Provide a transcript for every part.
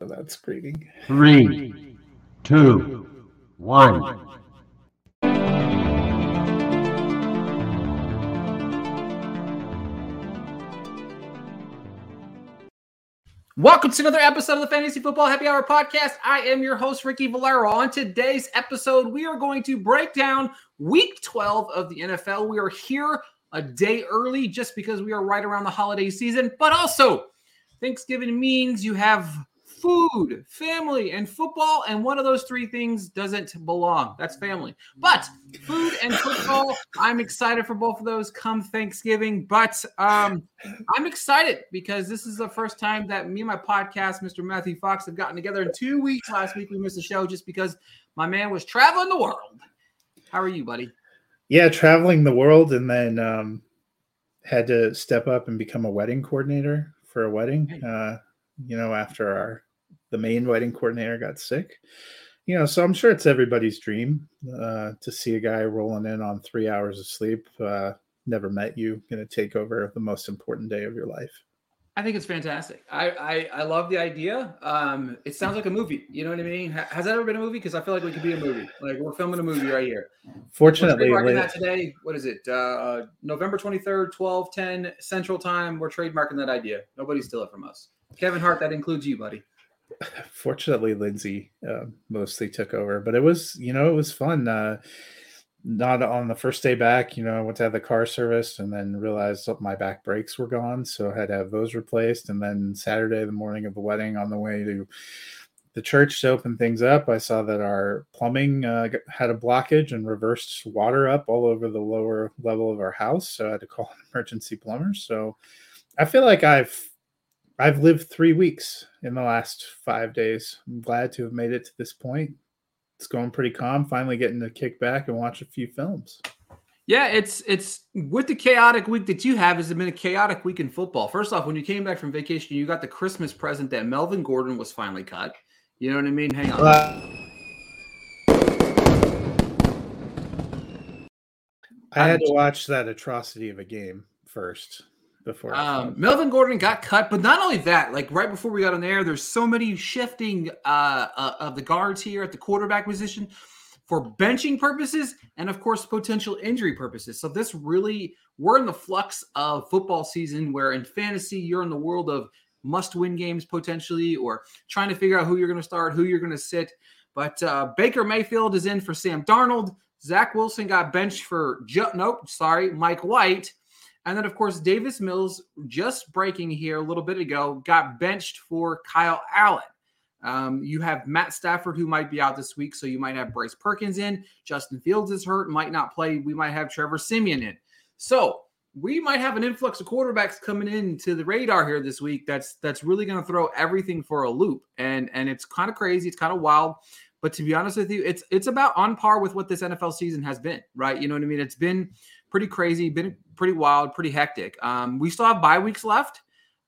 That's screaming. Three, two, one. Welcome to another episode of the Fantasy Football Happy Hour podcast. I am your host, Ricky Valero. On today's episode, we are going to break down week 12 of the NFL. We are here a day early just because we are right around the holiday season, but also Thanksgiving means you have food, family, and football. And one of those three things doesn't belong. That's family. But food and football, I'm excited for both of those come Thanksgiving. But um, I'm excited because this is the first time that me and my podcast, Mr. Matthew Fox, have gotten together in two weeks. Last week we missed the show just because my man was traveling the world. How are you, buddy? Yeah, traveling the world and then um, had to step up and become a wedding coordinator for a wedding. Uh, you know, after our the main wedding coordinator got sick. You know, so I'm sure it's everybody's dream uh, to see a guy rolling in on three hours of sleep. Uh, never met you, going to take over the most important day of your life. I think it's fantastic. I, I, I love the idea. Um, it sounds like a movie. You know what I mean? Has that ever been a movie? Because I feel like we could be a movie. Like we're filming a movie right here. Fortunately, we're trademarking that today. What is it? Uh, November twenty third, twelve ten Central Time. We're trademarking that idea. Nobody steal it from us. Kevin Hart, that includes you, buddy. Fortunately, Lindsay uh, mostly took over, but it was, you know, it was fun. Uh, not on the first day back, you know, I went to have the car serviced and then realized that my back brakes were gone. So I had to have those replaced. And then Saturday, the morning of the wedding, on the way to the church to open things up, I saw that our plumbing uh, had a blockage and reversed water up all over the lower level of our house. So I had to call an emergency plumber. So I feel like I've I've lived three weeks in the last five days. I'm glad to have made it to this point. It's going pretty calm. Finally getting to kick back and watch a few films. Yeah, it's it's with the chaotic week that you have. Has it been a chaotic week in football? First off, when you came back from vacation, you got the Christmas present that Melvin Gordon was finally cut. You know what I mean? Hang on. Uh, I had to watch that atrocity of a game first before. Um, Melvin Gordon got cut, but not only that, like right before we got on air, there's so many shifting uh, uh, of the guards here at the quarterback position for benching purposes and, of course, potential injury purposes. So this really, we're in the flux of football season where in fantasy, you're in the world of must win games potentially or trying to figure out who you're going to start, who you're going to sit. But uh, Baker Mayfield is in for Sam Darnold. Zach Wilson got benched for, nope, sorry, Mike White. And then, of course, Davis Mills, just breaking here a little bit ago, got benched for Kyle Allen. Um, you have Matt Stafford, who might be out this week. So you might have Bryce Perkins in. Justin Fields is hurt, might not play. We might have Trevor Siemian in. So we might have an influx of quarterbacks coming into the radar here this week. That's that's really going to throw everything for a loop, and and it's kind of crazy. It's kind of wild. But to be honest with you, it's it's about on par with what this NFL season has been, right? You know what I mean? It's been pretty crazy, been pretty wild, pretty hectic. Um, we still have bye weeks left.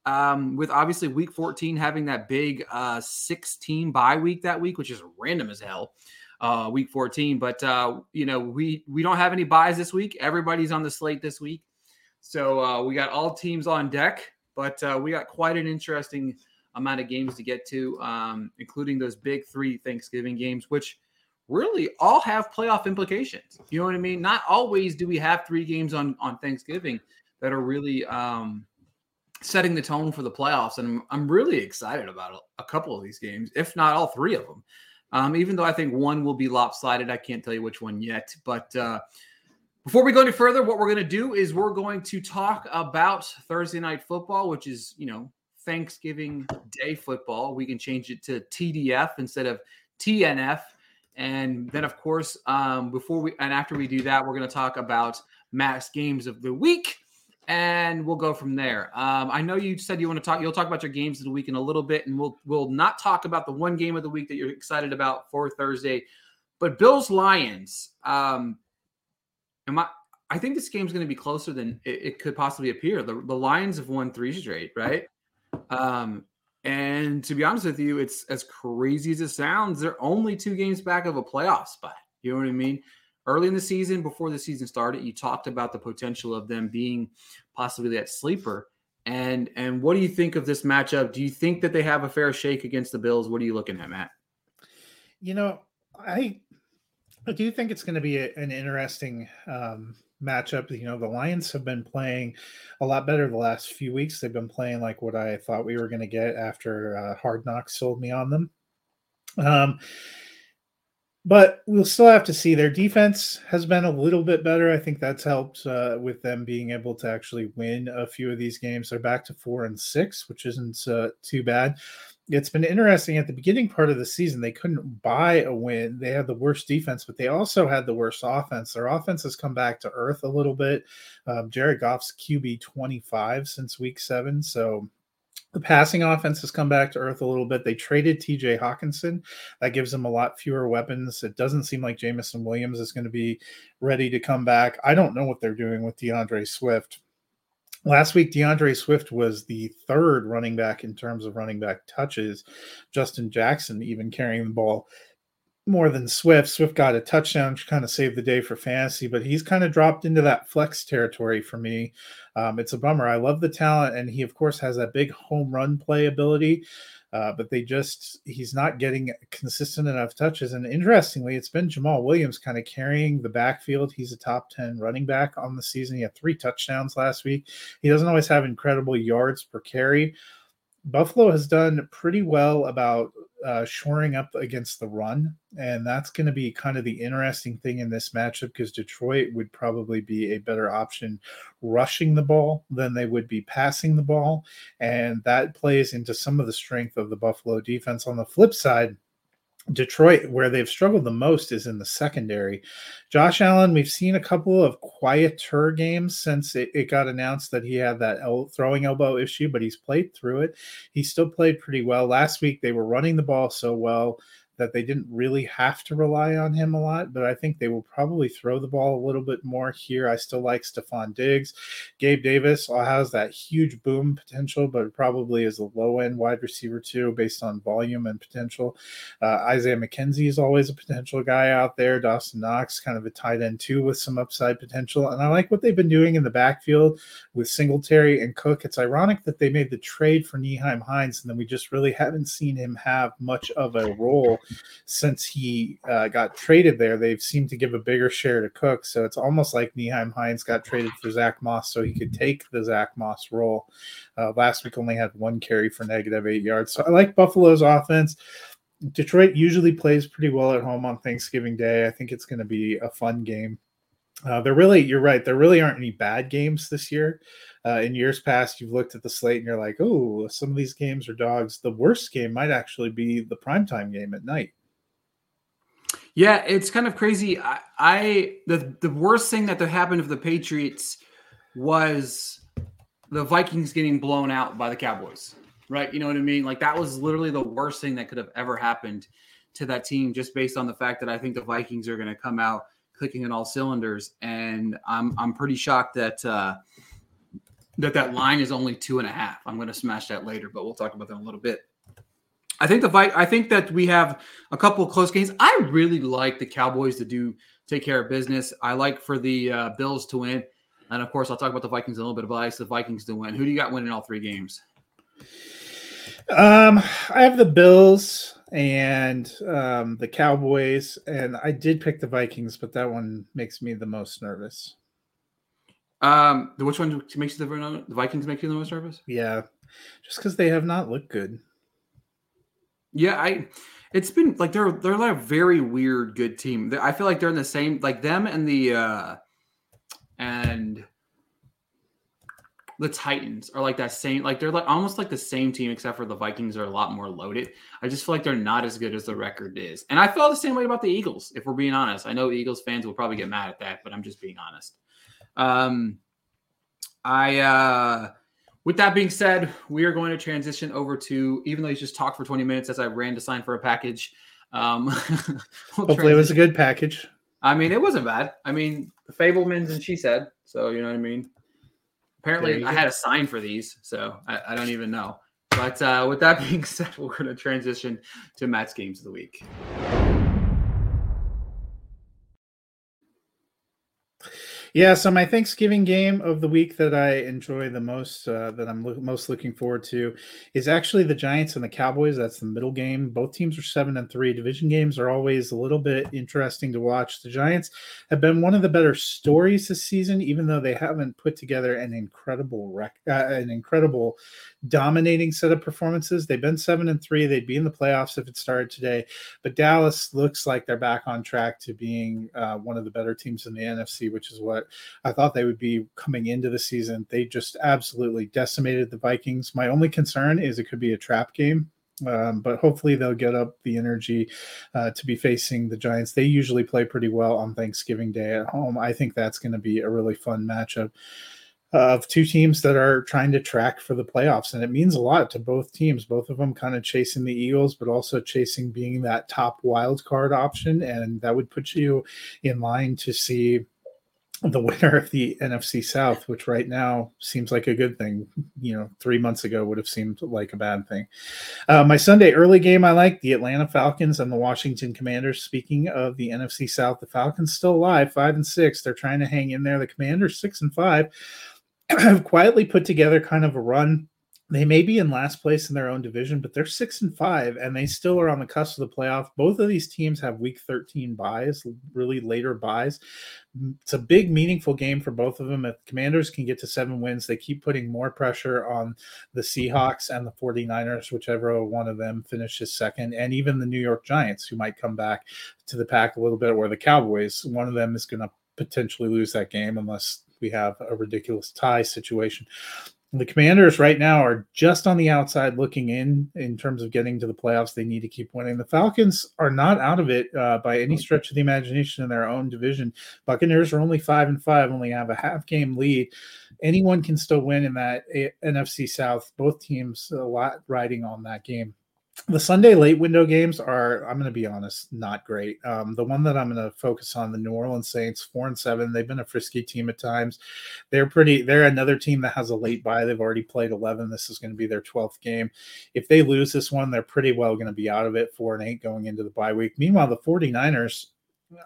Um, with obviously week 14 having that big uh 16 bye week that week, which is random as hell. Uh, week 14, but uh, you know we we don't have any buys this week. Everybody's on the slate this week, so uh, we got all teams on deck. But uh, we got quite an interesting amount of games to get to, um, including those big three Thanksgiving games, which really all have playoff implications. You know what I mean? Not always do we have three games on on Thanksgiving that are really um, setting the tone for the playoffs, and I'm, I'm really excited about a, a, couple of these games, if not all three of them. Um, even though I think one will be lopsided, I can't tell you which one yet. But uh, before we go any further, what we're going to do is we're going to talk about Thursday night football, which is you know Thanksgiving Day football. We can change it to TDF instead of TNF. And then, of course, um, before we and after we do that, we're going to talk about max games of the week, and we'll go from there. Um, I know you said you want to talk. You'll talk about your games of the week in a little bit, and we'll we'll not talk about the one game of the week that you're excited about for Thursday, but Bills Lions. Um, am I? I think this game's going to be closer than it, it could possibly appear. The, the Lions have won three straight, right? Um, and to be honest with you, it's as crazy as it sounds. They're only two games back of a playoff spot. You know what I mean? Early in the season, before the season started, you talked about the potential of them being possibly that sleeper. And and what do you think of this matchup? Do you think that they have a fair shake against the Bills? What are you looking at, Matt? You know, I I do think it's going to be a, an interesting um, matchup. You know, the Lions have been playing a lot better the last few weeks. They've been playing like what I thought we were going to get after uh, Hard Knocks sold me on them. Um, but we'll still have to see. Their defense has been a little bit better. I think that's helped uh, with them being able to actually win a few of these games. They're back to four and six, which isn't uh, too bad it's been interesting at the beginning part of the season they couldn't buy a win they had the worst defense but they also had the worst offense their offense has come back to earth a little bit um, jared goff's qb 25 since week seven so the passing offense has come back to earth a little bit. They traded TJ Hockenson. That gives them a lot fewer weapons. It doesn't seem like Jameson Williams is going to be ready to come back. I don't know what they're doing with DeAndre Swift. Last week, DeAndre Swift was the third running back in terms of running back touches. Justin Jackson even carrying the ball more than Swift. Swift got a touchdown, which kind of saved the day for fantasy, but he's kind of dropped into that flex territory for me. Um, it's a bummer. I love the talent, and he, of course, has that big home run play ability. Uh, but they just he's not getting consistent enough touches. And interestingly, it's been Jamal Williams kind of carrying the backfield. He's a top 10 running back on the season. He had three touchdowns last week. He doesn't always have incredible yards per carry. Buffalo has done pretty well about uh, shoring up against the run. And that's going to be kind of the interesting thing in this matchup because Detroit would probably be a better option rushing the ball than they would be passing the ball. And that plays into some of the strength of the Buffalo defense. On the flip side, Detroit, where they've struggled the most, is in the secondary. Josh Allen, we've seen a couple of quieter games since it, it got announced that he had that el- throwing elbow issue, but he's played through it. He still played pretty well. Last week, they were running the ball so well that they didn't really have to rely on him a lot, but I think they will probably throw the ball a little bit more here. I still like Stefon Diggs. Gabe Davis has that huge boom potential, but probably is a low end wide receiver too, based on volume and potential. Uh, Isaiah McKenzie is always a potential guy out there. Dawson Knox, kind of a tight end too, with some upside potential. And I like what they've been doing in the backfield with Singletary and Cook. It's ironic that they made the trade for Nyheim Hines, and then we just really haven't seen him have much of a role since he uh, got traded there, they've seemed to give a bigger share to Cook. So it's almost like Nyheim Hines got traded for Zach Moss so he could take the Zach Moss role. Uh, last week only had one carry for negative eight yards. So I like Buffalo's offense. Detroit usually plays pretty well at home on Thanksgiving Day. I think it's going to be a fun game. Uh, there really, you're right. There really aren't any bad games this year. Uh, in years past, you've looked at the slate and you're like, oh, some of these games are dogs. The worst game might actually be the primetime game at night. Yeah, it's kind of crazy. I, I the the worst thing that happened to the Patriots was the Vikings getting blown out by the Cowboys. Right? You know what I mean? Like that was literally the worst thing that could have ever happened to that team just based on the fact that I think the Vikings are going to come out clicking in all cylinders and I'm I'm pretty shocked that uh that that line is only two and a half. I'm going to smash that later, but we'll talk about that in a little bit. I think the fight. I think that we have a couple close games. I really like the Cowboys to do take care of business. I like for the uh, Bills to win, and of course, I'll talk about the Vikings a little bit. But I like the Vikings to win. Who do you got winning all three games? Um, I have the Bills and um, the Cowboys, and I did pick the Vikings, but that one makes me the most nervous. Um, which one makes you the, the Vikings make you the most nervous? Yeah, just because they have not looked good. Yeah, I. It's been like they're they're like a very weird good team. I feel like they're in the same like them and the uh and the Titans are like that same like they're like almost like the same team except for the Vikings are a lot more loaded. I just feel like they're not as good as the record is. And I feel the same way about the Eagles, if we're being honest. I know Eagles fans will probably get mad at that, but I'm just being honest. Um I uh with that being said, we are going to transition over to, even though you just talked for 20 minutes as I ran to sign for a package. Um, we'll Hopefully, it was a good package. I mean, it wasn't bad. I mean, the Fabelmans and she said, so you know what I mean? Apparently, I had a sign for these, so I, I don't even know. But uh, with that being said, we're going to transition to Matt's games of the week. Yeah, so my Thanksgiving game of the week that I enjoy the most, uh, that I'm lo- most looking forward to, is actually the Giants and the Cowboys. That's the middle game. Both teams are seven and three. Division games are always a little bit interesting to watch. The Giants have been one of the better stories this season, even though they haven't put together an incredible rec- uh, an incredible dominating set of performances. They've been seven and three. They'd be in the playoffs if it started today. But Dallas looks like they're back on track to being uh, one of the better teams in the NFC, which is what I thought they would be coming into the season. They just absolutely decimated the Vikings. My only concern is it could be a trap game. Um, but hopefully they'll get up the energy uh, to be facing the Giants. They usually play pretty well on Thanksgiving Day at home. I think that's going to be a really fun matchup of two teams that are trying to track for the playoffs. And it means a lot to both teams, both of them kind of chasing the Eagles, but also chasing being that top wild card option. And that would put you in line to see the winner of the NFC South, which right now seems like a good thing. You know, three months ago would have seemed like a bad thing. Uh, my Sunday early game, I like the Atlanta Falcons and the Washington Commanders. Speaking of the NFC South, the Falcons still alive, five and six. They're trying to hang in there. The Commanders six and five have quietly put together kind of a run. They may be in last place in their own division, but they're six and five, and they still are on the cusp of the playoff. Both of these teams have Week 13 buys, really later buys. It's a big, meaningful game for both of them. If Commanders can get to seven wins, they keep putting more pressure on the Seahawks and the 49ers, whichever one of them finishes second, and even the New York Giants, who might come back to the pack a little bit, or the Cowboys. One of them is going to potentially lose that game unless we have a ridiculous tie situation. The Commanders right now are just on the outside looking in in terms of getting to the playoffs. They need to keep winning. The Falcons are not out of it uh, by any stretch of the imagination in their own division. Buccaneers are only five and five, only have a half game lead. Anyone can still win in that a- NFC South. Both teams a lot riding on that game the Sunday late window games are, I'm going to be honest, not great. Um, the one that I'm going to focus on, the New Orleans Saints, four and seven. They've been a frisky team at times. They're pretty. They're another team that has a late bye. They've already played 11. This is going to be their 12th game. If they lose this one, they're pretty well going to be out of it, four and eight going into the bye week. Meanwhile, the 49ers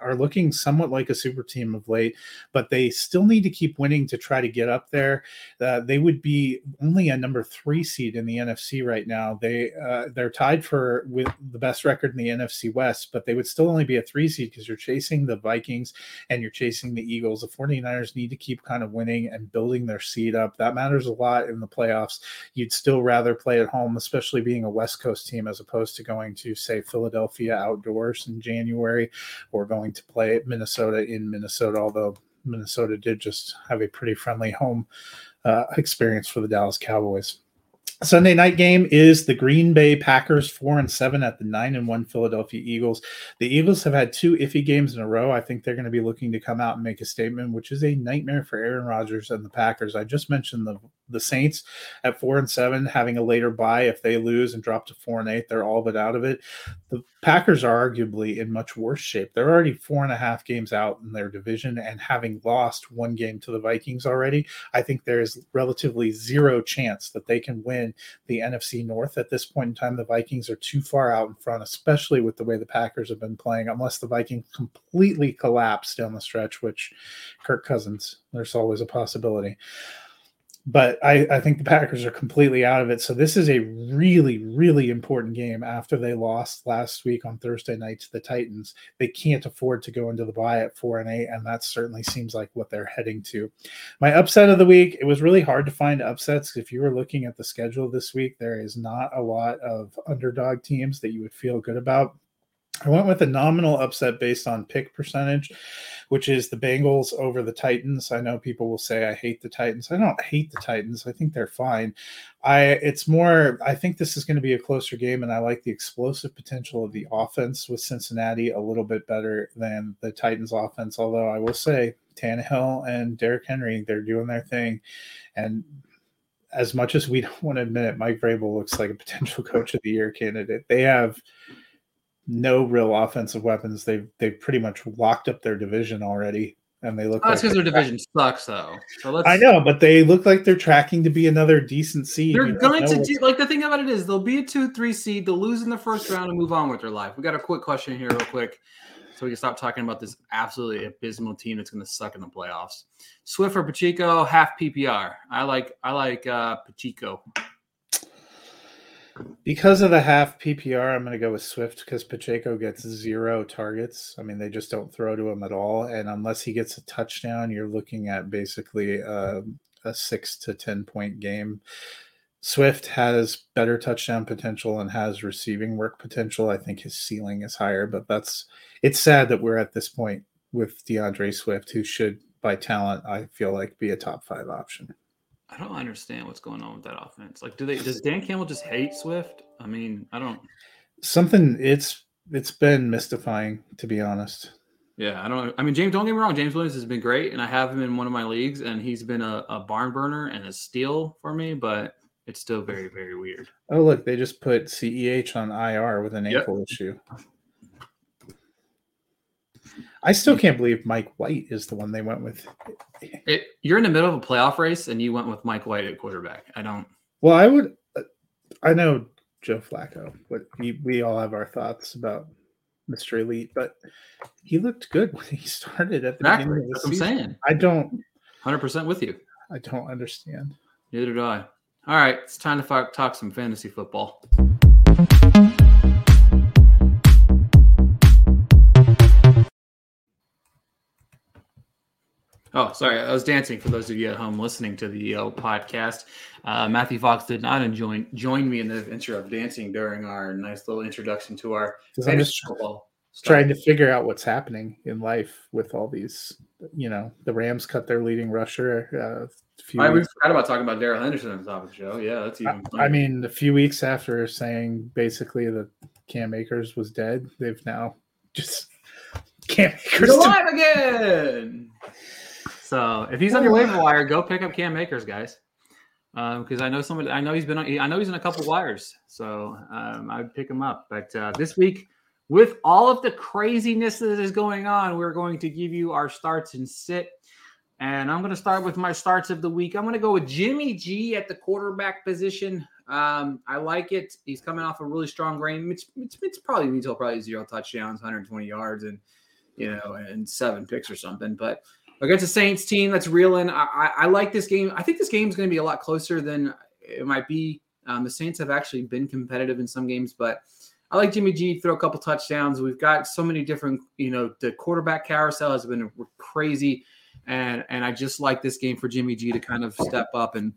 are looking somewhat like a super team of late, but they still need to keep winning to try to get up there. Uh, they would be only a number three seed in the NFC right now. They uh, they're tied for with the best record in the NFC West, but they would still only be a three seed because you're chasing the Vikings and you're chasing the Eagles. The 49ers need to keep kind of winning and building their seed up. That matters a lot in the playoffs. You'd still rather play at home, especially being a West Coast team, as opposed to going to say Philadelphia outdoors in January or going to play Minnesota in Minnesota, although Minnesota did just have a pretty friendly home uh, experience for the Dallas Cowboys. Sunday night game is the Green Bay Packers four and seven at the nine and one Philadelphia Eagles. The Eagles have had two iffy games in a row. I think they're going to be looking to come out and make a statement, which is a nightmare for Aaron Rodgers and the Packers. I just mentioned the the Saints at four and seven, having a later bye. If they lose and drop to four and eight, they're all but out of it. The Packers are arguably in much worse shape. They're already four and a half games out in their division, and having lost one game to the Vikings already, I think there is relatively zero chance that they can win the NFC North at this point in time. The Vikings are too far out in front, especially with the way the Packers have been playing, unless the Vikings completely collapse down the stretch, which Kirk Cousins, there's always a possibility but I, I think the Packers are completely out of it. So this is a really, really important game after they lost last week on Thursday night to the Titans. They can't afford to go into the bye at four and eight, and that certainly seems like what they're heading to. My upset of the week, it was really hard to find upsets. If you were looking at the schedule this week, there is not a lot of underdog teams that you would feel good about. I went with a nominal upset based on pick percentage, which is the Bengals over the Titans. I know people will say I hate the Titans. I don't hate the Titans. I think they're fine. I it's more I think this is going to be a closer game and I like the explosive potential of the offense with Cincinnati a little bit better than the Titans offense, although I will say Tannehill and Derrick Henry, they're doing their thing. And as much as we don't want to admit it, Mike Vrabel looks like a potential coach of the year candidate. They have no real offensive weapons. They've they've pretty much locked up their division already, and they look. Oh, that's like because their division sucks, though. So let's. I know, but they look like they're tracking to be another decent seed. They're You going to do like the thing about it is they'll be a two three seed. They'll lose in the first round and move on with their life. We got a quick question here, real quick, so we can stop talking about this absolutely abysmal team that's going to suck in the playoffs. Swift or Pacheco, half PPR. I like I like uh, Pacheco. Because of the half PPR. I'm going to go with Swift because Pacheco gets zero targets. I mean, they just don't throw to him at all, and unless he gets a touchdown, you're looking at basically uh, a six to ten point game. Swift has better touchdown potential and has receiving work potential. I think his ceiling is higher, but that's it's sad that we're at this point with DeAndre Swift, who should, by talent, I feel like be a top five option. I don't understand what's going on with that offense. Like, do they? Does Dan Campbell just hate Swift? I mean, I don't. Something it's it's been mystifying to be honest. Yeah, I don't. I mean, James. Don't get me wrong. James Williams has been great, and I have him in one of my leagues, and he's been a, a barn burner and a steal for me. But it's still very, very weird. Oh look, they just put CEH on IR with an Yep. ankle issue. I still can't believe Mike White is the one they went with. It, you're in the middle of a playoff race, and you went with Mike White at quarterback. I don't. Well, I would. uh, I know Joe Flacco, but we, we all have our thoughts about Mr. Elite, but he looked good when he started at the Exactly. beginning of the That's what I'm season. saying. I don't. 100 percent with you. I don't understand. Neither do I. All right, it's time to talk some fantasy football. Oh, sorry, I was dancing for those of you at home listening to the uh, podcast. Uh, Matthew Fox did not enjoy, join me in the adventure of dancing during our nice little introduction to our. I'm just trying to figure out what's happening in life with all these. You know, the Rams cut their leading rusher. Uh, few I, we weeks forgot about talking about Darrell Henderson on the top of the show. Yeah, that's even. I, I mean, a few weeks after saying basically that Cam Akers was dead, they've now just Cam He's Akers. alive again. So if he's on your waiver wire, go pick up Cam Akers, guys. Because I know somebody, I know he's been, on, I know he's in a couple wires, so um, I'd pick him up. But uh, this week, with all of the craziness that is going on, we're going to give you our starts and sit. And I'm going to start with my starts of the week. I'm going to go with Jimmy G at the quarterback position. Um, I like it. He's coming off a really strong game. It's, it's, it's probably needs probably zero touchdowns, 120 yards, and you know, and seven picks or something. But against a Saints team that's reeling, I, I, I like this game. I think this game is going to be a lot closer than it might be. Um, the Saints have actually been competitive in some games, but I like Jimmy G throw a couple touchdowns. We've got so many different, you know, the quarterback carousel has been crazy, and and I just like this game for Jimmy G to kind of step up and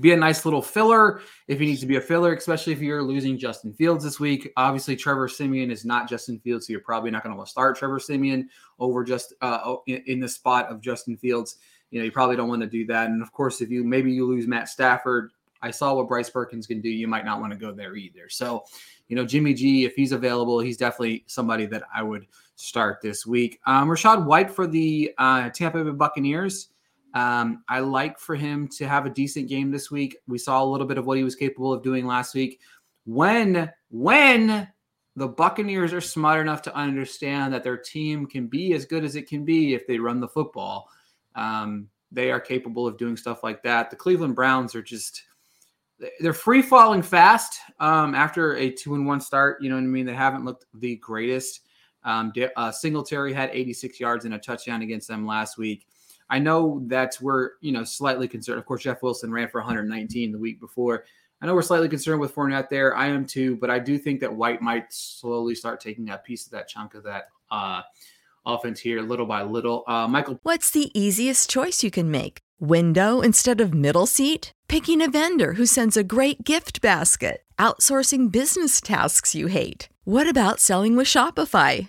be a nice little filler if he needs to be a filler, especially if you're losing Justin Fields this week. Obviously, Trevor Siemian is not Justin Fields, so you're probably not going to want to start Trevor Siemian over just uh, in, in the spot of Justin Fields. You know, you probably don't want to do that. And of course, if you maybe you lose Matt Stafford, I saw what Bryce Perkins can do. You might not want to go there either. So, you know, Jimmy G, if he's available, he's definitely somebody that I would start this week. Um, Rachaad White for the uh, Tampa Bay Buccaneers. Um, I like for him to have a decent game this week. We saw a little bit of what he was capable of doing last week. When when the Buccaneers are smart enough to understand that their team can be as good as it can be if they run the football, um, they are capable of doing stuff like that. The Cleveland Browns are just they're free falling fast um, after a two and one start. You know what I mean? They haven't looked the greatest. Um, uh, Singletary had 86 yards and a touchdown against them last week. I know that we're you know slightly concerned. Of course, Jeff Wilson ran for 119 the week before. I know we're slightly concerned with Fournette there. I am too, but I do think that White might slowly start taking a piece of that chunk of that uh, offense here, little by little. Uh, Michael, what's the easiest choice you can make? Window instead of middle seat? Picking a vendor who sends a great gift basket? Outsourcing business tasks you hate? What about selling with Shopify?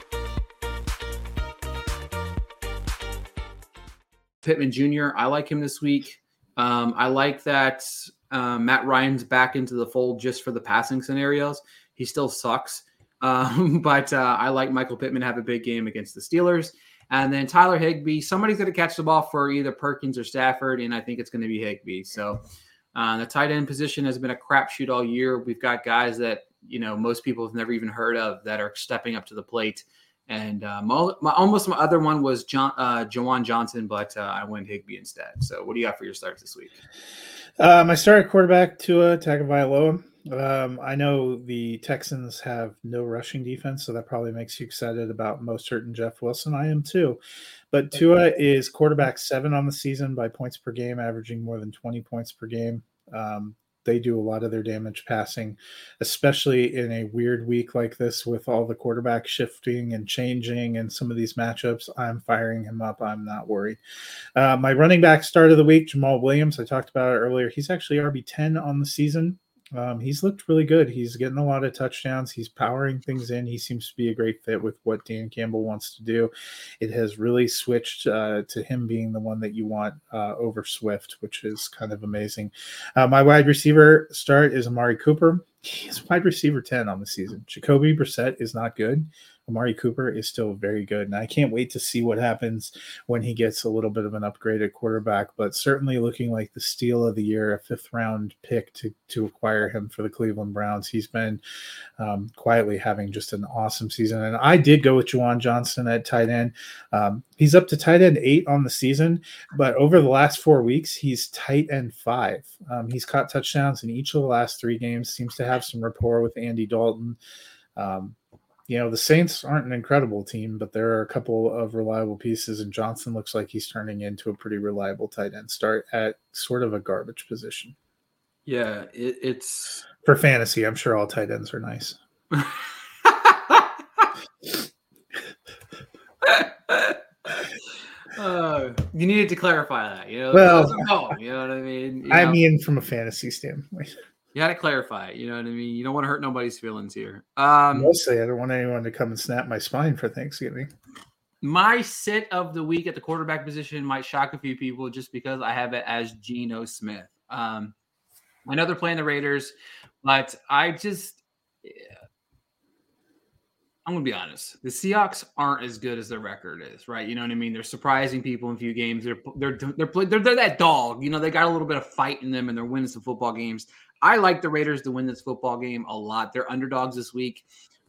Pittman Jr. I like him this week. Um, I like that um, Matt Ryan's back into the fold just for the passing scenarios. He still sucks, um, but uh, I like Michael Pittman have a big game against the Steelers. And then Tyler Higbee, somebody's going to catch the ball for either Perkins or Stafford, and I think it's going to be Higbee. So uh, the tight end position has been a crapshoot all year. We've got guys that you know most people have never even heard of that are stepping up to the plate. And uh, my, my, almost my other one was John uh, Juwan Johnson, but uh, I went Higbee instead. So what do you got for your starts this week? Um, I started quarterback Tua Tagovailoa. Um, I know the Texans have no rushing defense, so that probably makes you excited about most certain Jeff Wilson. I am too. But Tua is quarterback seven on the season by points per game, averaging more than 20 points per game. Um, they do a lot of their damage passing, especially in a weird week like this with all the quarterback shifting and changing and some of these matchups. I'm firing him up. I'm not worried. Uh, my running back start of the week, Jamal Williams. I talked about it earlier. He's actually RB 10 on the season. Um, he's looked really good. He's getting a lot of touchdowns. He's powering things in. He seems to be a great fit with what Dan Campbell wants to do. It has really switched uh, to him being the one that you want uh, over Swift, which is kind of amazing. Uh, my wide receiver start is Amari Cooper. He's wide receiver 10 on the season. Jacoby Brissett is not good. Amari Cooper is still very good. And I can't wait to see what happens when he gets a little bit of an upgraded quarterback, but certainly looking like the steal of the year, a fifth round pick to, to acquire him for the Cleveland Browns. He's been um, quietly having just an awesome season. And I did go with Juwan Johnson at tight end. Um, he's up to tight end eight on the season, but over the last four weeks, he's tight end five. Um, he's caught touchdowns in each of the last three games, seems to have some rapport with Andy Dalton. Um, you know, the Saints aren't an incredible team, but there are a couple of reliable pieces, and Johnson looks like he's turning into a pretty reliable tight end start at sort of a garbage position. Yeah, it, it's for fantasy. I'm sure all tight ends are nice. uh, You needed to clarify that. You know, Well, well, you know what I mean. You I know? mean, from a fantasy standpoint, You got to clarify. it, You know what I mean. You don't want to hurt nobody's feelings here. Um, mostly I don't want anyone to come and snap my spine for Thanksgiving. my sit of the week at the quarterback position might shock a few people just because I have it as Geno Smith. Um, I know they're playing the Raiders, but I just, I'm gonna be honest. The Seahawks aren't as good as their record is, right? You know what I mean. They're surprising people in a few games. They're they're they're they're, they're, they're that dog. You know, they got a little bit of fight in them, and they're winning some football games. I like the Raiders to win this football game a lot. They're underdogs this week.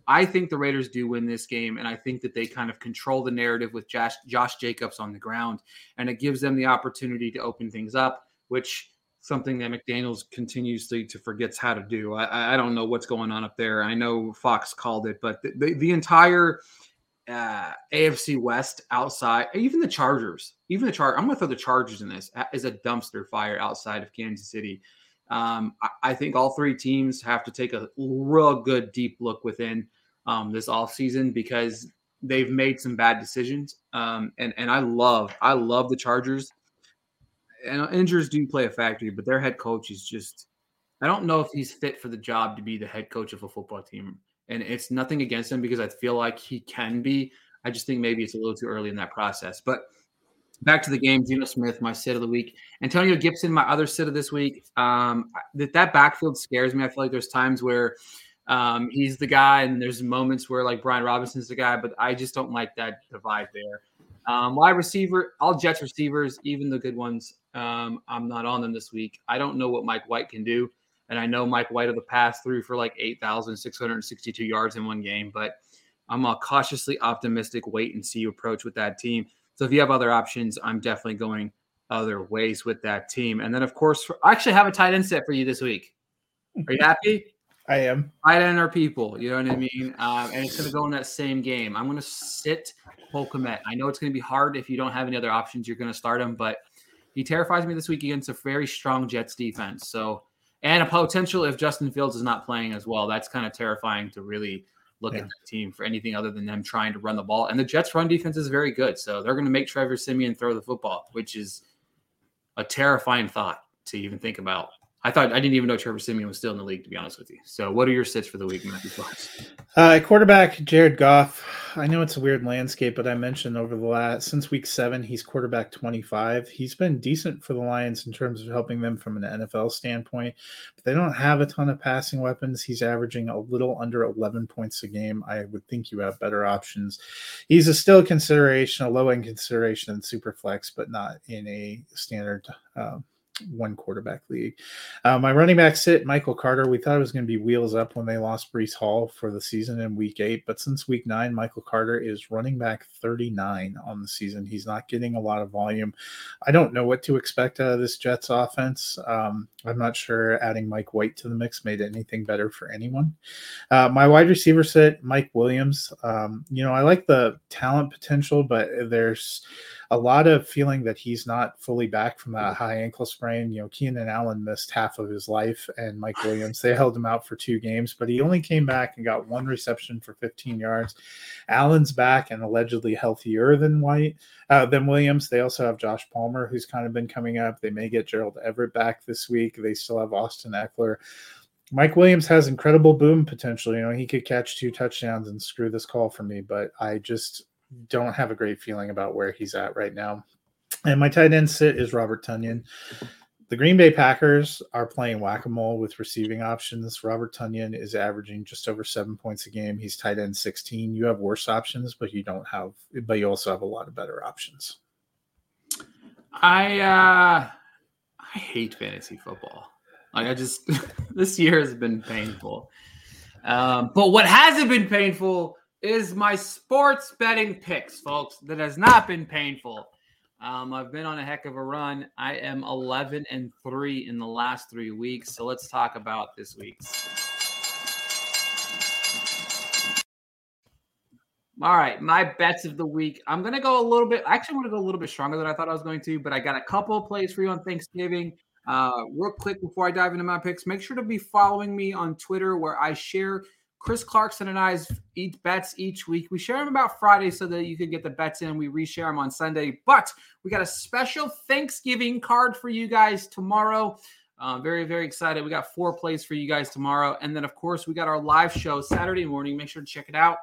I think the Raiders do win this game, and I think that they kind of control the narrative with Josh, Josh Jacobs on the ground, and it gives them the opportunity to open things up, which something that McDaniels continuously to, forgets how to do. I, I don't know what's going on up there. I know Fox called it, but the, the, the entire uh, AFC West outside, even the Chargers, even the Char, I'm going to throw the Chargers in this is a dumpster fire outside of Kansas City. Um, I, think all three teams have to take a real good deep look within um, this offseason because they've made some bad decisions. Um, and and I love I love the Chargers. And injuries do play a factor, but their head coach is just I don't know if he's fit for the job to be the head coach of a football team. And it's nothing against him because I feel like he can be. I just think maybe it's a little too early in that process. But back to the game, Geno Smith, my sit of the week. Antonio Gibson, my other sit of this week. Um, that that backfield scares me. I feel like there's times where um, he's the guy, and there's moments where like Brian Robinson's the guy, but I just don't like that divide there. Um, wide receiver, all Jets receivers, even the good ones, um, I'm not on them this week. I don't know what Mike White can do. And I know Mike White of the past threw for like 8,662 yards in one game, but I'm a cautiously optimistic wait and see approach with that team. So if you have other options, I'm definitely going other ways with that team. And then, of course, I actually have a tight end set for you this week. Are you happy? I am. Tight end are people, you know what I mean? Um, and it's going to go in that same game. I'm going to sit Cole Kmet. I know it's going to be hard if you don't have any other options. You're going to start him, but he terrifies me this week against a very strong Jets defense. So, and a potential if Justin Fields is not playing as well. That's kind of terrifying to really look Yeah. at the team for anything other than them trying to run the ball. And the Jets' run defense is very good, so they're going to make Trevor Siemian throw the football, which is a terrifying thought to even think about. I thought I didn't even know Trevor Siemian was still in the league, to be honest with you. So, what are your sits for the week, Matthew Fox? Uh, quarterback Jared Goff. I know it's a weird landscape, but I mentioned over the last since week seven, he's quarterback 25. He's been decent for the Lions in terms of helping them from an NFL standpoint, but they don't have a ton of passing weapons. He's averaging a little under 11 points a game. I would think you have better options. He's a still consideration, a low end consideration in Superflex, but not in a standard. Um, one quarterback league. Uh, my running back sit, Michael Carter. We thought it was going to be wheels up when they lost Breece Hall for the season in week eight, but since week nine, Michael Carter is running back 39 on the season. He's not getting a lot of volume. I don't know what to expect out of this Jets offense. Um, I'm not sure adding Mike White to the mix made anything better for anyone. Uh, my wide receiver sit, Mike Williams. Um, you know, I like the talent potential, but there's a lot of feeling that he's not fully back from that high ankle sprain. You know, Keenan Allen missed half of his life, and Mike Williams, they held him out for two games, but he only came back and got one reception for 15 yards. Allen's back and allegedly healthier than White, uh, than Williams. They also have Josh Palmer, who's kind of been coming up. They may get Gerald Everett back this week. They still have Austin Ekeler. Mike Williams has incredible boom potential. You know, he could catch two touchdowns and screw this call for me, but I just don't have a great feeling about where he's at right now. And my tight end sit is Robert Tonyan. The Green Bay Packers are playing whack a mole with receiving options. Robert Tonyan is averaging just over seven points a game. He's tight end 16. You have worse options, but you don't have, but you also have a lot of better options. I uh I hate fantasy football. Like I just this year has been painful. Um, but what hasn't been painful is my sports betting picks, folks. That has not been painful. Um, I've been on a heck of a run. I am 11 and 3 in the last three weeks. So let's talk about this week's. All right, my bets of the week. I'm going to go a little bit, actually, I'm going to go a little bit stronger than I thought I was going to, but I got a couple of plays for you on Thanksgiving. Uh, real quick before I dive into my picks, make sure to be following me on Twitter where I share Chris Clarkson and I's eat bets each week. We share them about Friday so that you can get the bets in, we reshare them on Sunday. But we got a special Thanksgiving card for you guys tomorrow. Uh, very, very excited. We got four plays for you guys tomorrow. And then, of course, we got our live show Saturday morning. Make sure to check it out.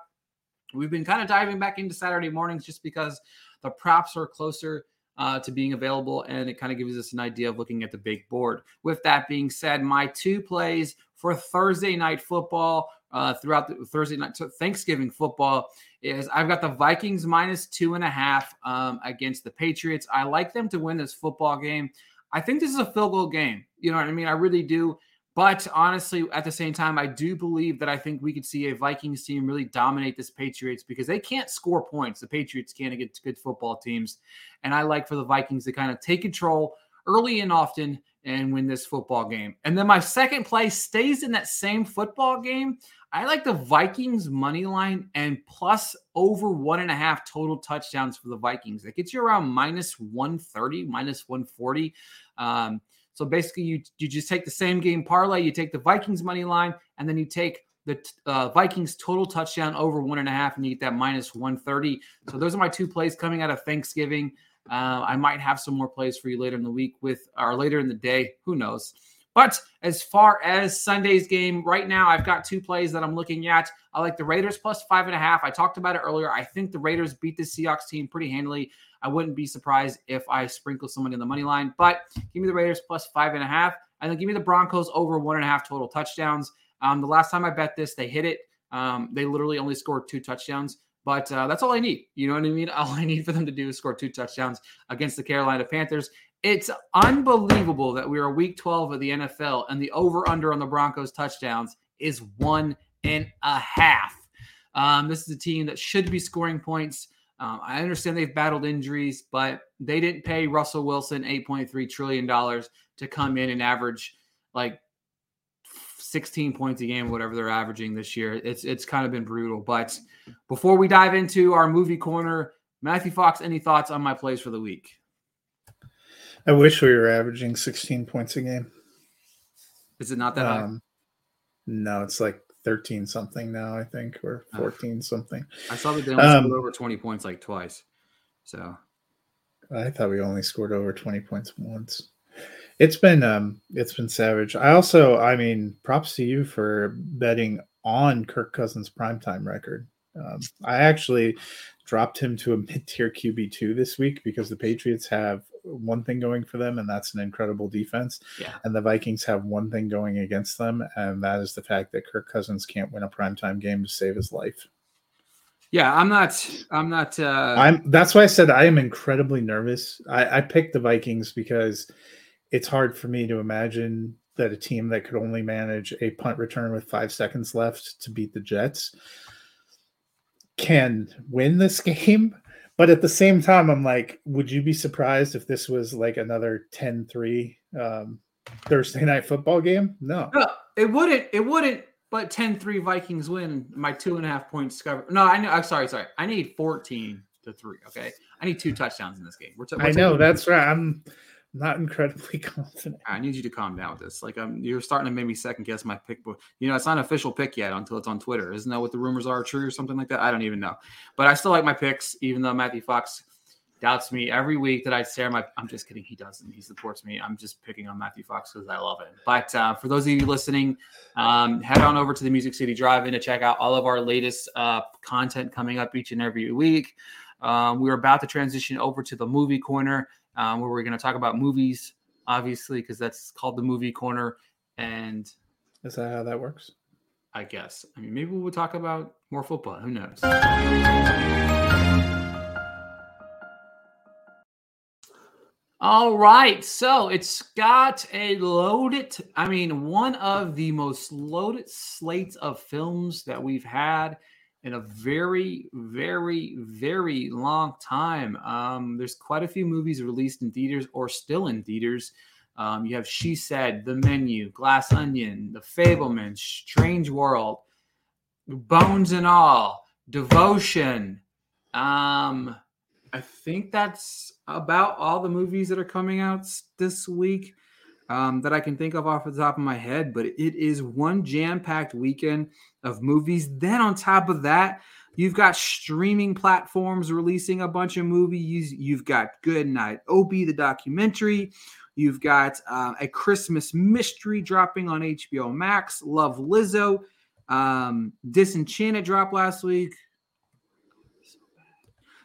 We've been kind of diving back into Saturday mornings just because the props are closer uh, to being available, and it kind of gives us an idea of looking at the big board. With that being said, my two plays for Thursday night football uh, throughout the Thursday night Thanksgiving football is I've got the Vikings minus two and a half um, against the Patriots. I like them to win this football game. I think this is a field goal game. You know what I mean? I really do. But honestly, at the same time, I do believe that I think we could see a Vikings team really dominate this Patriots because they can't score points. The Patriots can't against good football teams. And I like for the Vikings to kind of take control early and often and win this football game. And then my second play stays in that same football game. I like the Vikings money line and plus over one and a half total touchdowns for the Vikings. It gets you around minus 130, minus 140. Um, so basically, you you just take the same game parlay. You take the Vikings money line, and then you take the uh, Vikings total touchdown over one and a half, and you get that minus one thirty. So those are my two plays coming out of Thanksgiving. Uh, I might have some more plays for you later in the week with or later in the day. Who knows? But as far as Sunday's game, right now I've got two plays that I'm looking at. I like the Raiders plus five and a half. I talked about it earlier. I think the Raiders beat the Seahawks team pretty handily. I wouldn't be surprised if I sprinkle someone in the money line, but give me the Raiders plus five and a half, and then give me the Broncos over one and a half total touchdowns. Um, the last time I bet this, they hit it. Um, they literally only scored two touchdowns, but uh, that's all I need. You know what I mean? All I need for them to do is score two touchdowns against the Carolina Panthers. It's unbelievable that we are week 12 of the NFL and the over under on the Broncos touchdowns is one and a half. Um, this is a team that should be scoring points. Um, I understand they've battled injuries, but they didn't pay Russell Wilson $8.3 trillion to come in and average like 16 points a game, whatever they're averaging this year. It's it's kind of been brutal. But before we dive into our movie corner, Matthew Fox, any thoughts on my plays for the week? I wish we were averaging 16 points a game. Is it not that um, high? No, it's like 13 something now, I think, or 14 something. I saw that they only um, scored over 20 points like twice. So I thought we only scored over 20 points once. It's been um it's been savage. I also, I mean, props to you for betting on Kirk Cousins primetime record. Um, I actually dropped him to a mid-tier QB2 this week because the Patriots have one thing going for them, and that's an incredible defense. Yeah. And the Vikings have one thing going against them, and that is the fact that Kirk Cousins can't win a primetime game to save his life. Yeah, I'm not. I'm not. Uh... I'm. That's why I said I am incredibly nervous. I, I picked the Vikings because it's hard for me to imagine that a team that could only manage a punt return with five seconds left to beat the Jets can win this game. But at the same time, I'm like, would you be surprised if this was like another 10 3 um, Thursday night football game? No. no. It wouldn't. It wouldn't. But 10 3 Vikings win. My two and a half points cover. No, I know. I'm sorry. Sorry. I need 14 to three. Okay. I need two touchdowns in this game. We're t- I know. That's right. I'm not incredibly confident. I need you to calm down with this. Like, um, you're starting to make me second guess my pick. You know, it's not an official pick yet until it's on Twitter. Isn't that what the rumors are true or something like that? I don't even know. But I still like my picks, even though Matthew Fox doubts me every week that I share my. I'm just kidding. He doesn't. He supports me. I'm just picking on Matthew Fox because I love him. But uh, for those of you listening, um, head on over to the Music City Drive-In to check out all of our latest uh, content coming up each and every week. Um, we're about to transition over to the movie corner um, where we're going to talk about movies, obviously, because that's called the movie corner. And is that how that works? I guess. I mean, maybe we'll talk about more football. Who knows? All right. So it's got a loaded, I mean, one of the most loaded slates of films that we've had in a very, very, very long time. Um, there's quite a few movies released in theaters or still in theaters. Um, you have She Said, The Menu, Glass Onion, The Fabelman, Strange World, Bones and All, Devotion. Um, I think that's about all the movies that are coming out this week. Um, that I can think of off the top of my head, but it is one jam packed weekend of movies. Then on top of that, you've got streaming platforms releasing a bunch of movies. You've got Good Night Oppy, the documentary. You've got uh, a Christmas mystery dropping on HBO Max. Love Lizzo. Um, Disenchanted dropped last week.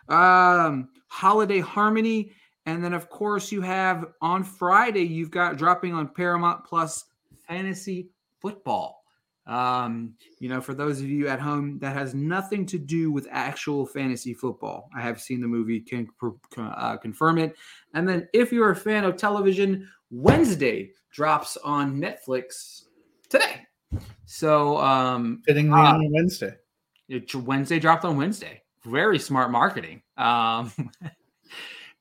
Um, Holiday Harmony. And then, of course, you have on Friday, you've got dropping on Paramount Plus Fantasy Football. Um, you know, for those of you at home, that has nothing to do with actual fantasy football. I have seen the movie, can uh, confirm it. And then, if you're a fan of television, Wednesday drops on Netflix today. So, um, fittingly uh, on Wednesday. It, Wednesday dropped on Wednesday. Very smart marketing. Um,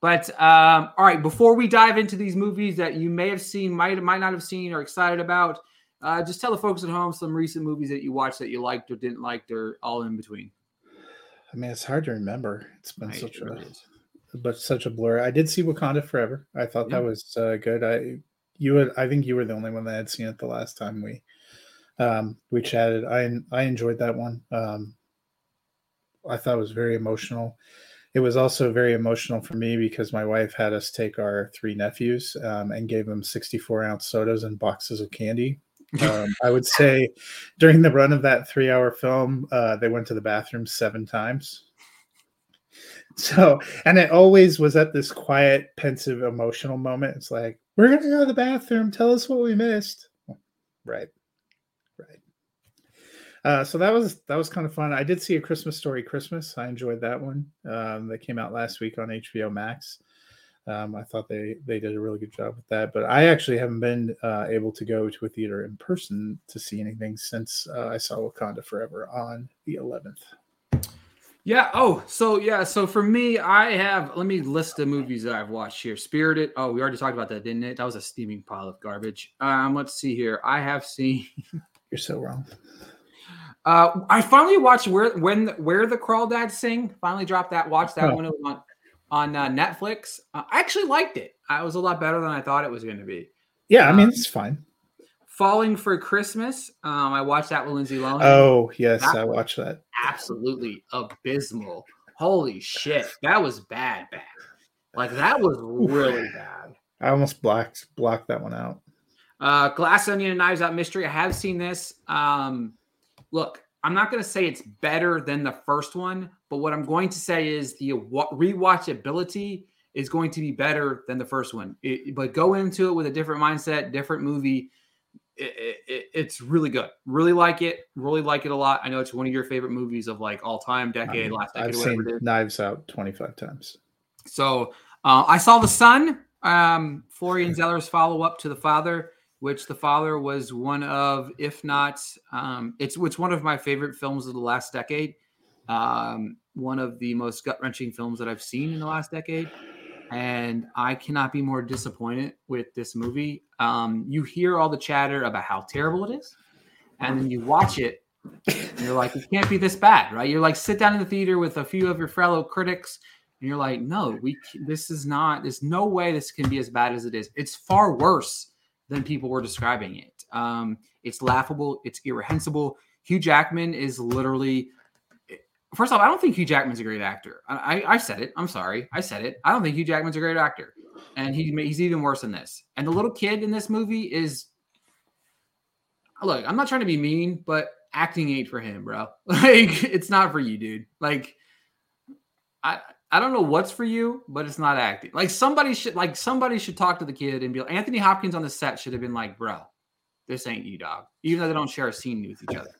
But um, all right, before we dive into these movies that you may have seen, might might not have seen, or excited about, uh, just tell the folks at home some recent movies that you watched that you liked or didn't like, or all in between. I mean, it's hard to remember. It's been I such a but such a blur. I did see Wakanda Forever. I thought yeah. that was uh, good. I you would I think you were the only one that had seen it the last time we um, we chatted. I I enjoyed that one. Um, I thought it was very emotional it was also very emotional for me because my wife had us take our three nephews um, and gave them 64 ounce sodas and boxes of candy. Um, I would say during the run of that three hour film, uh, they went to the bathroom seven times. So, and it always was at this quiet, pensive, emotional moment. It's like, we're going to go to the bathroom. Tell us what we missed. Right. Uh, so that was that was kind of fun. I did see a Christmas Story Christmas. I enjoyed that one. Um, that came out last week on HBO Max. Um, I thought they they did a really good job with that. But I actually haven't been uh, able to go to a theater in person to see anything since uh, I saw Wakanda Forever on the 11th. Yeah. Oh, so yeah. So for me, I have. Let me list the movies that I've watched here. Spirited. Oh, we already talked about that, didn't it? That was a steaming pile of garbage. Um, let's see here. I have seen. You're so wrong. Uh, I finally watched where when where the crawdads sing. Finally dropped that. Watched that oh. one on on uh, Netflix. Uh, I actually liked it. I was a lot better than I thought it was going to be. Yeah, I mean um, it's fine. Falling for Christmas. Um, I watched that with Lindsay Lohan. Oh yes, that I watched that. Absolutely abysmal. Holy shit, that was bad, bad. Like that was really bad. I almost blocked blocked that one out. Uh, Glass Onion and Knives Out Mystery. I have seen this. Um, look, I'm not going to say it's better than the first one, but what I'm going to say is the rewatchability is going to be better than the first one. It, but go into it with a different mindset, different movie. It, it, it's really good. Really like it. Really like it a lot. I know it's one of your favorite movies of like all time, decade, I mean, last decade. I've seen Knives Out 25 times. So uh, I saw The Son, um, Florian Zeller's follow up to The Father which the father was one of, if not, um, it's it's one of my favorite films of the last decade. Um, one of the most gut wrenching films that I've seen in the last decade, and I cannot be more disappointed with this movie. Um, you hear all the chatter about how terrible it is, and then you watch it, and you're like, it can't be this bad, right? You're like, sit down in the theater with a few of your fellow critics. And you're like, no, we. This is not. There's no way this can be as bad as it is. It's far worse than people were describing it. Um, it's laughable. It's irrehensible. Hugh Jackman is literally. First off, I don't think Hugh Jackman's a great actor. I, I, said it. I'm sorry. I said it. I don't think Hugh Jackman's a great actor, and he he's even worse than this. And the little kid in this movie is. Look, I'm not trying to be mean, but acting ain't for him, bro. Like it's not for you, dude. Like I I don't know what's for you, but it's not acting. Like somebody should like somebody should talk to the kid and be like Anthony Hopkins on the set should have been like, bro, this ain't you, dog. Even though they don't share a scene with each other.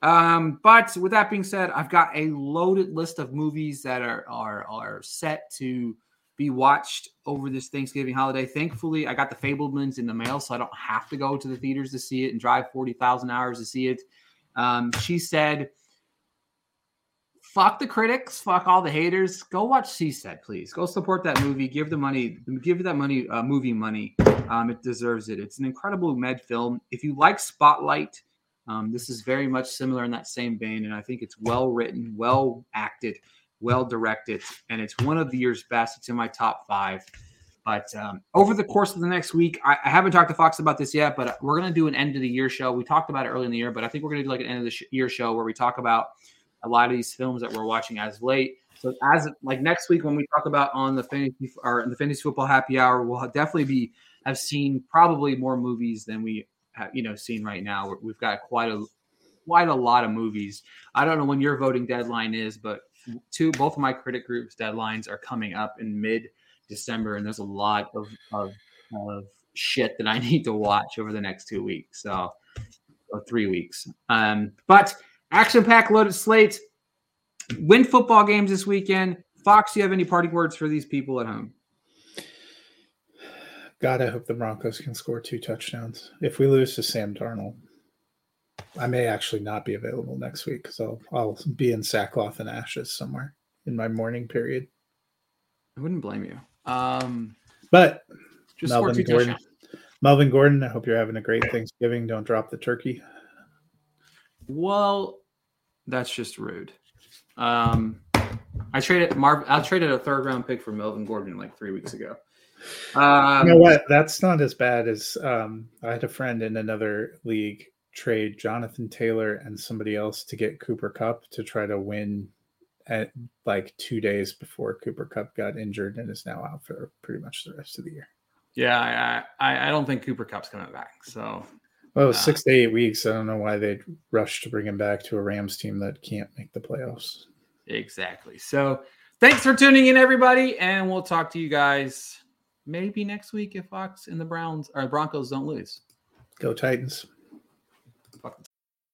Um, but with that being said, I've got a loaded list of movies that are are are set to be watched over this Thanksgiving holiday. Thankfully, I got the Fabelmans in the mail, so I don't have to go to the theaters to see it and drive forty thousand hours to see it. Um, she said fuck the critics, fuck all the haters. Go watch She Said, please. Go support that movie. Give the money, give that money, uh, movie money. Um, it deserves it. It's an incredible med film. If you like Spotlight, um, this is very much similar in that same vein, and I think it's well written, well acted, well directed, and it's one of the year's best. It's in my top five. But um, over the course of the next week, I, I, haven't talked to Fox about this yet, but we're going to do an end of the year show. We talked about it early in the year, but I think we're going to do like an end of the sh- year show where we talk about a lot of these films that we're watching as late. So as like next week when we talk about on the fantasy or the fantasy football happy hour, we'll definitely be have seen probably more movies than we have you know seen right now. We've got quite a quite a lot of movies. I don't know when your voting deadline is, but two both of my critic groups deadlines are coming up in mid December, and there's a lot of, of, of shit that I need to watch over the next two weeks. So, or three weeks. Um, but action packed loaded slate. Win football games this weekend. Fox, do you have any parting words for these people at home? God, I hope the Broncos can score two touchdowns. If we lose to Sam Darnold, I may actually not be available next week because I'll I'll be in sackcloth and ashes somewhere in my mourning period. I wouldn't blame you. Um, but just Melvin Gordon, Melvin Gordon, I hope you're having a great Thanksgiving. Don't drop the turkey. Well, that's just rude. Um, I traded Marv. I traded a third round pick for Melvin Gordon like three weeks ago. Um, you know what? That's not as bad as um, I had a friend in another league trade Jonathan Taylor and somebody else to get Cooper Kupp to try to win at like two days before Cooper Kupp got injured and is now out for pretty much the rest of the year. Yeah, I I, I don't think Cooper Kupp's coming back. So well, six to eight weeks. I don't know why they'd rush to bring him back to a Rams team that can't make the playoffs. Exactly. So thanks for tuning in, everybody, and we'll talk to you guys maybe next week if Fox and the Browns or Broncos don't lose. Go Titans.